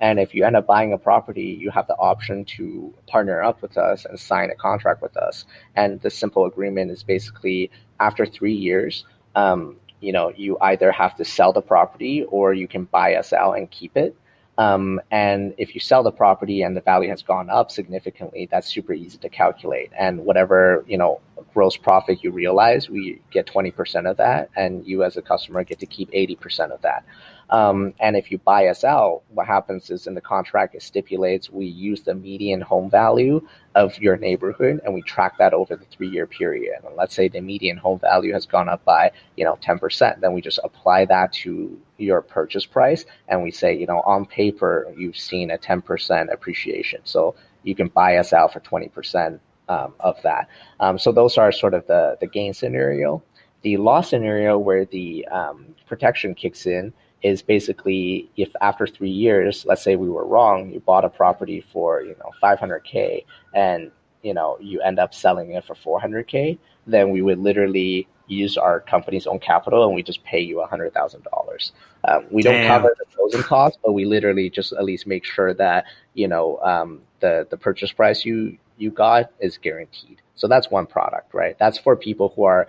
And if you end up buying a property, you have the option to partner up with us and sign a contract with us. And the simple agreement is basically after three years, um, you know, you either have to sell the property or you can buy us out and keep it. Um, and if you sell the property and the value has gone up significantly, that's super easy to calculate. And whatever you know gross profit you realize, we get twenty percent of that, and you as a customer get to keep eighty percent of that. Um, and if you buy us out, what happens is in the contract it stipulates we use the median home value of your neighborhood and we track that over the three year period. And let's say the median home value has gone up by you know 10%, then we just apply that to your purchase price and we say you know on paper you've seen a 10% appreciation, so you can buy us out for 20%. Um, of that. Um, so those are sort of the, the gain scenario. The loss scenario where the um, protection kicks in is basically if after three years, let's say we were wrong, you bought a property for you know 500k and you know you end up selling it for 400k, then we would literally use our company's own capital and we just pay you $100,000. Um, we don't cover the closing costs, but we literally just at least make sure that, you know, um, the, the purchase price you, you got is guaranteed. So that's one product, right? That's for people who are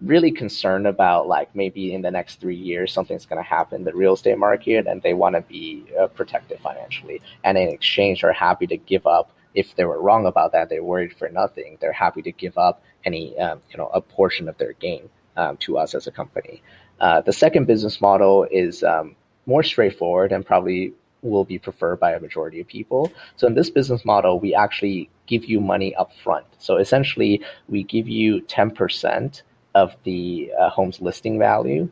really concerned about like maybe in the next three years something's going to happen the real estate market and they want to be uh, protected financially and in exchange are happy to give up if they were wrong about that they're worried for nothing they're happy to give up any um, you know a portion of their gain um, to us as a company uh, the second business model is um, more straightforward and probably will be preferred by a majority of people. So in this business model, we actually give you money up front. So essentially, we give you 10% of the uh, home's listing value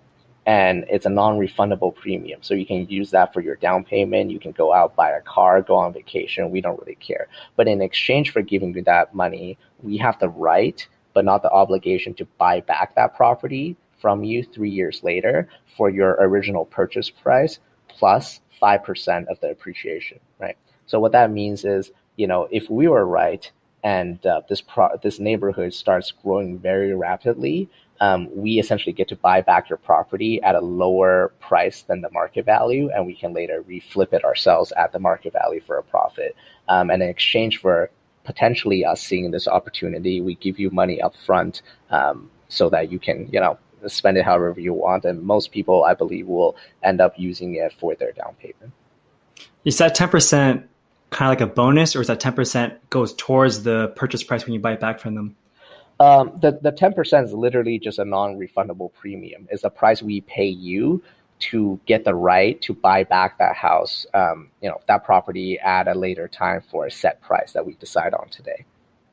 and it's a non-refundable premium. So you can use that for your down payment. You can go out buy a car go on vacation. We don't really care. But in exchange for giving you that money we have the right but not the obligation to buy back that property from you three years later for your original purchase price plus 5% of the appreciation right? So what that means is you know if we were right and uh, this pro- this neighborhood starts growing very rapidly, um, we essentially get to buy back your property at a lower price than the market value, and we can later reflip it ourselves at the market value for a profit. Um, and in exchange for potentially us seeing this opportunity, we give you money up front um, so that you can, you know, spend it however you want. And most people, I believe, will end up using it for their down payment. You said ten percent kind of like a bonus, or is that ten percent goes towards the purchase price when you buy it back from them? Um, the the ten percent is literally just a non-refundable premium. It's the price we pay you to get the right to buy back that house, um, you know, that property at a later time for a set price that we decide on today.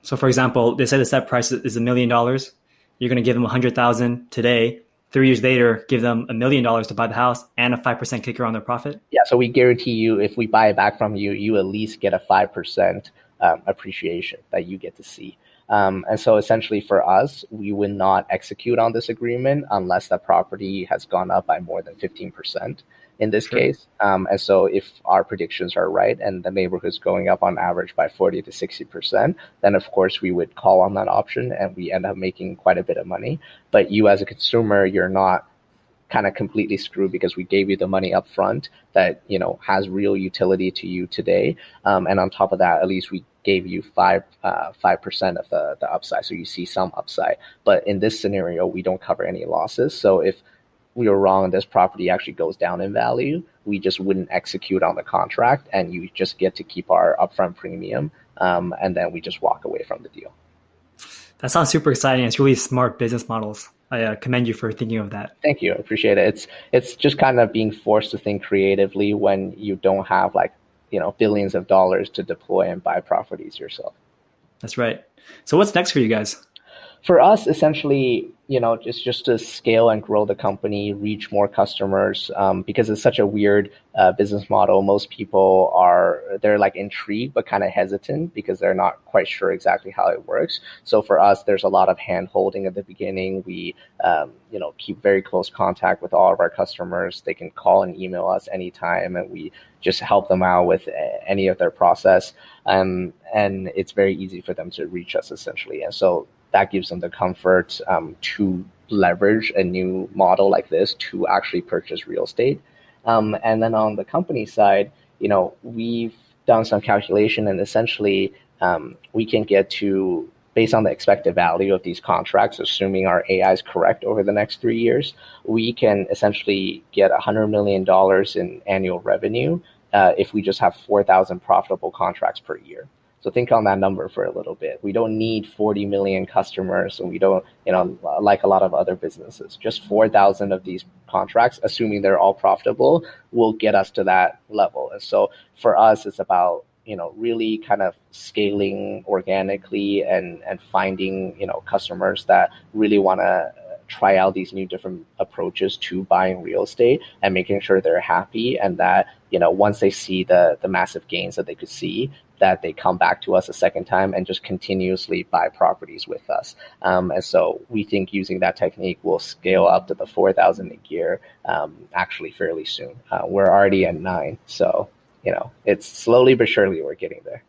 So, for example, they say the set price is a million dollars. You're going to give them a hundred thousand today three years later give them a million dollars to buy the house and a 5% kicker on their profit? Yeah, so we guarantee you if we buy it back from you, you at least get a 5% um, appreciation that you get to see. Um, and so essentially for us, we would not execute on this agreement unless the property has gone up by more than 15% in this sure. case. Um, and so if our predictions are right and the neighborhood is going up on average by 40 to 60%, then of course we would call on that option and we end up making quite a bit of money. But you as a consumer, you're not kind of completely screwed because we gave you the money up front that you know has real utility to you today um, and on top of that at least we gave you five uh, five percent of the the upside so you see some upside but in this scenario we don't cover any losses so if we were wrong and this property actually goes down in value we just wouldn't execute on the contract and you just get to keep our upfront premium um, and then we just walk away from the deal that sounds super exciting it's really smart business models I uh, commend you for thinking of that. Thank you. I appreciate it. It's it's just kind of being forced to think creatively when you don't have like you know billions of dollars to deploy and buy properties yourself. That's right. So what's next for you guys? For us, essentially, you know, just just to scale and grow the company, reach more customers, um, because it's such a weird uh, business model. Most people are they're like intrigued but kind of hesitant because they're not quite sure exactly how it works. So for us, there's a lot of hand holding at the beginning. We, um, you know, keep very close contact with all of our customers. They can call and email us anytime, and we just help them out with any of their process. Um, and it's very easy for them to reach us essentially. And so that gives them the comfort um, to leverage a new model like this to actually purchase real estate. Um, and then on the company side, you know, we've done some calculation and essentially um, we can get to based on the expected value of these contracts, assuming our AI is correct over the next three years, we can essentially get $100 million in annual revenue uh, if we just have 4,000 profitable contracts per year. So think on that number for a little bit. We don't need 40 million customers, and we don't, you know, like a lot of other businesses. Just 4,000 of these contracts, assuming they're all profitable, will get us to that level. And so for us, it's about you know really kind of scaling organically and and finding you know customers that really want to try out these new different approaches to buying real estate and making sure they're happy and that you know once they see the the massive gains that they could see that they come back to us a second time and just continuously buy properties with us. Um, and so we think using that technique will scale up to the 4,000 a year um, actually fairly soon. Uh, we're already at nine. So, you know, it's slowly but surely we're getting there.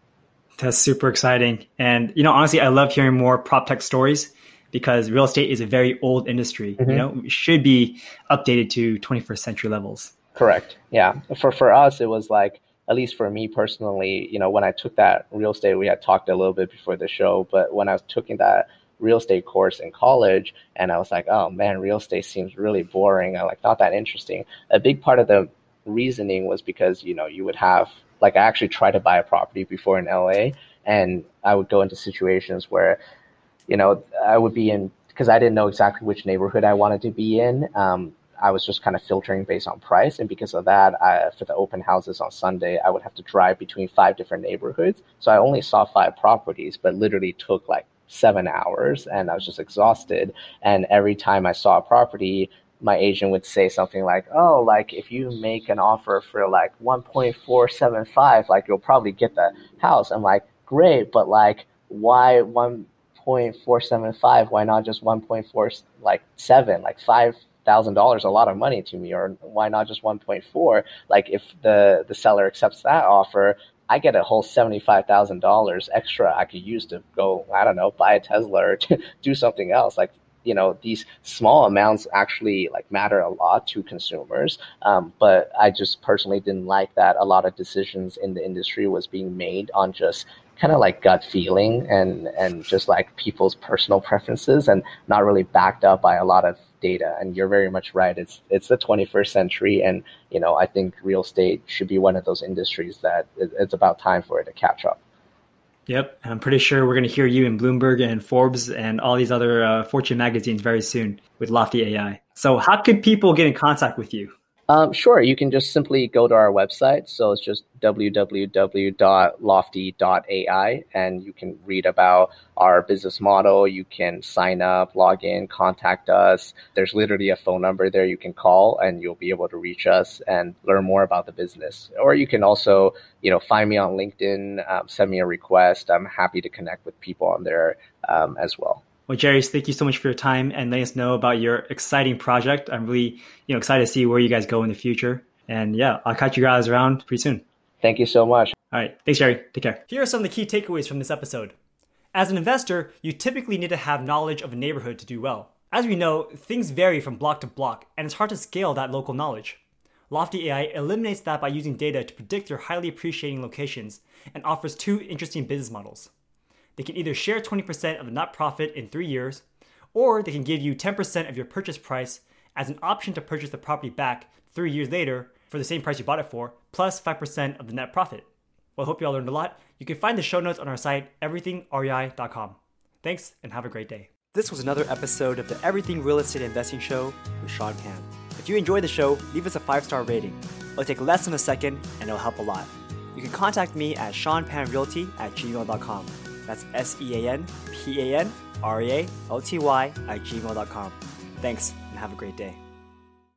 That's super exciting. And, you know, honestly, I love hearing more prop tech stories because real estate is a very old industry. Mm-hmm. You know, it should be updated to 21st century levels. Correct. Yeah. For for us, it was like at least for me personally, you know, when I took that real estate, we had talked a little bit before the show, but when I was taking that real estate course in college and I was like, oh man, real estate seems really boring. I like not that interesting. A big part of the reasoning was because, you know, you would have like I actually tried to buy a property before in LA and I would go into situations where, you know, I would be in because I didn't know exactly which neighborhood I wanted to be in. Um, I was just kind of filtering based on price. And because of that, I, for the open houses on Sunday, I would have to drive between five different neighborhoods. So I only saw five properties, but literally took like seven hours and I was just exhausted. And every time I saw a property, my agent would say something like, "Oh, like if you make an offer for like 1.475, like you'll probably get the house." I'm like, "Great, but like why 1.475? Why not just 1.4 like 7, like 5 thousand dollars a lot of money to me, or why not just one point four? Like if the the seller accepts that offer, I get a whole seventy five thousand dollars extra I could use to go I don't know buy a Tesla or do something else. Like you know these small amounts actually like matter a lot to consumers um, but i just personally didn't like that a lot of decisions in the industry was being made on just kind of like gut feeling and and just like people's personal preferences and not really backed up by a lot of data. And you're very much right. It's it's the 21st century, and you know I think real estate should be one of those industries that it's about time for it to catch up. Yep, I'm pretty sure we're going to hear you in Bloomberg and Forbes and all these other uh, Fortune magazines very soon with Lofty AI. So, how could people get in contact with you? Um, sure, you can just simply go to our website. So it's just www.lofty.ai, and you can read about our business model. You can sign up, log in, contact us. There's literally a phone number there you can call, and you'll be able to reach us and learn more about the business. Or you can also, you know, find me on LinkedIn, um, send me a request. I'm happy to connect with people on there um, as well. Well, Jerry, thank you so much for your time and letting us know about your exciting project. I'm really, you know, excited to see where you guys go in the future. And yeah, I'll catch you guys around pretty soon. Thank you so much. All right. Thanks, Jerry. Take care. Here are some of the key takeaways from this episode. As an investor, you typically need to have knowledge of a neighborhood to do well. As we know, things vary from block to block, and it's hard to scale that local knowledge. Lofty AI eliminates that by using data to predict your highly appreciating locations and offers two interesting business models. They can either share 20% of the net profit in three years, or they can give you 10% of your purchase price as an option to purchase the property back three years later for the same price you bought it for, plus 5% of the net profit. Well, I hope you all learned a lot. You can find the show notes on our site, everythingrei.com. Thanks and have a great day. This was another episode of the Everything Real Estate Investing Show with Sean Pan. If you enjoyed the show, leave us a five star rating. It'll take less than a second and it'll help a lot. You can contact me at seanpanrealty at gmail.com. That's S E A N P A N R E A L T Y at gmail.com. Thanks and have a great day.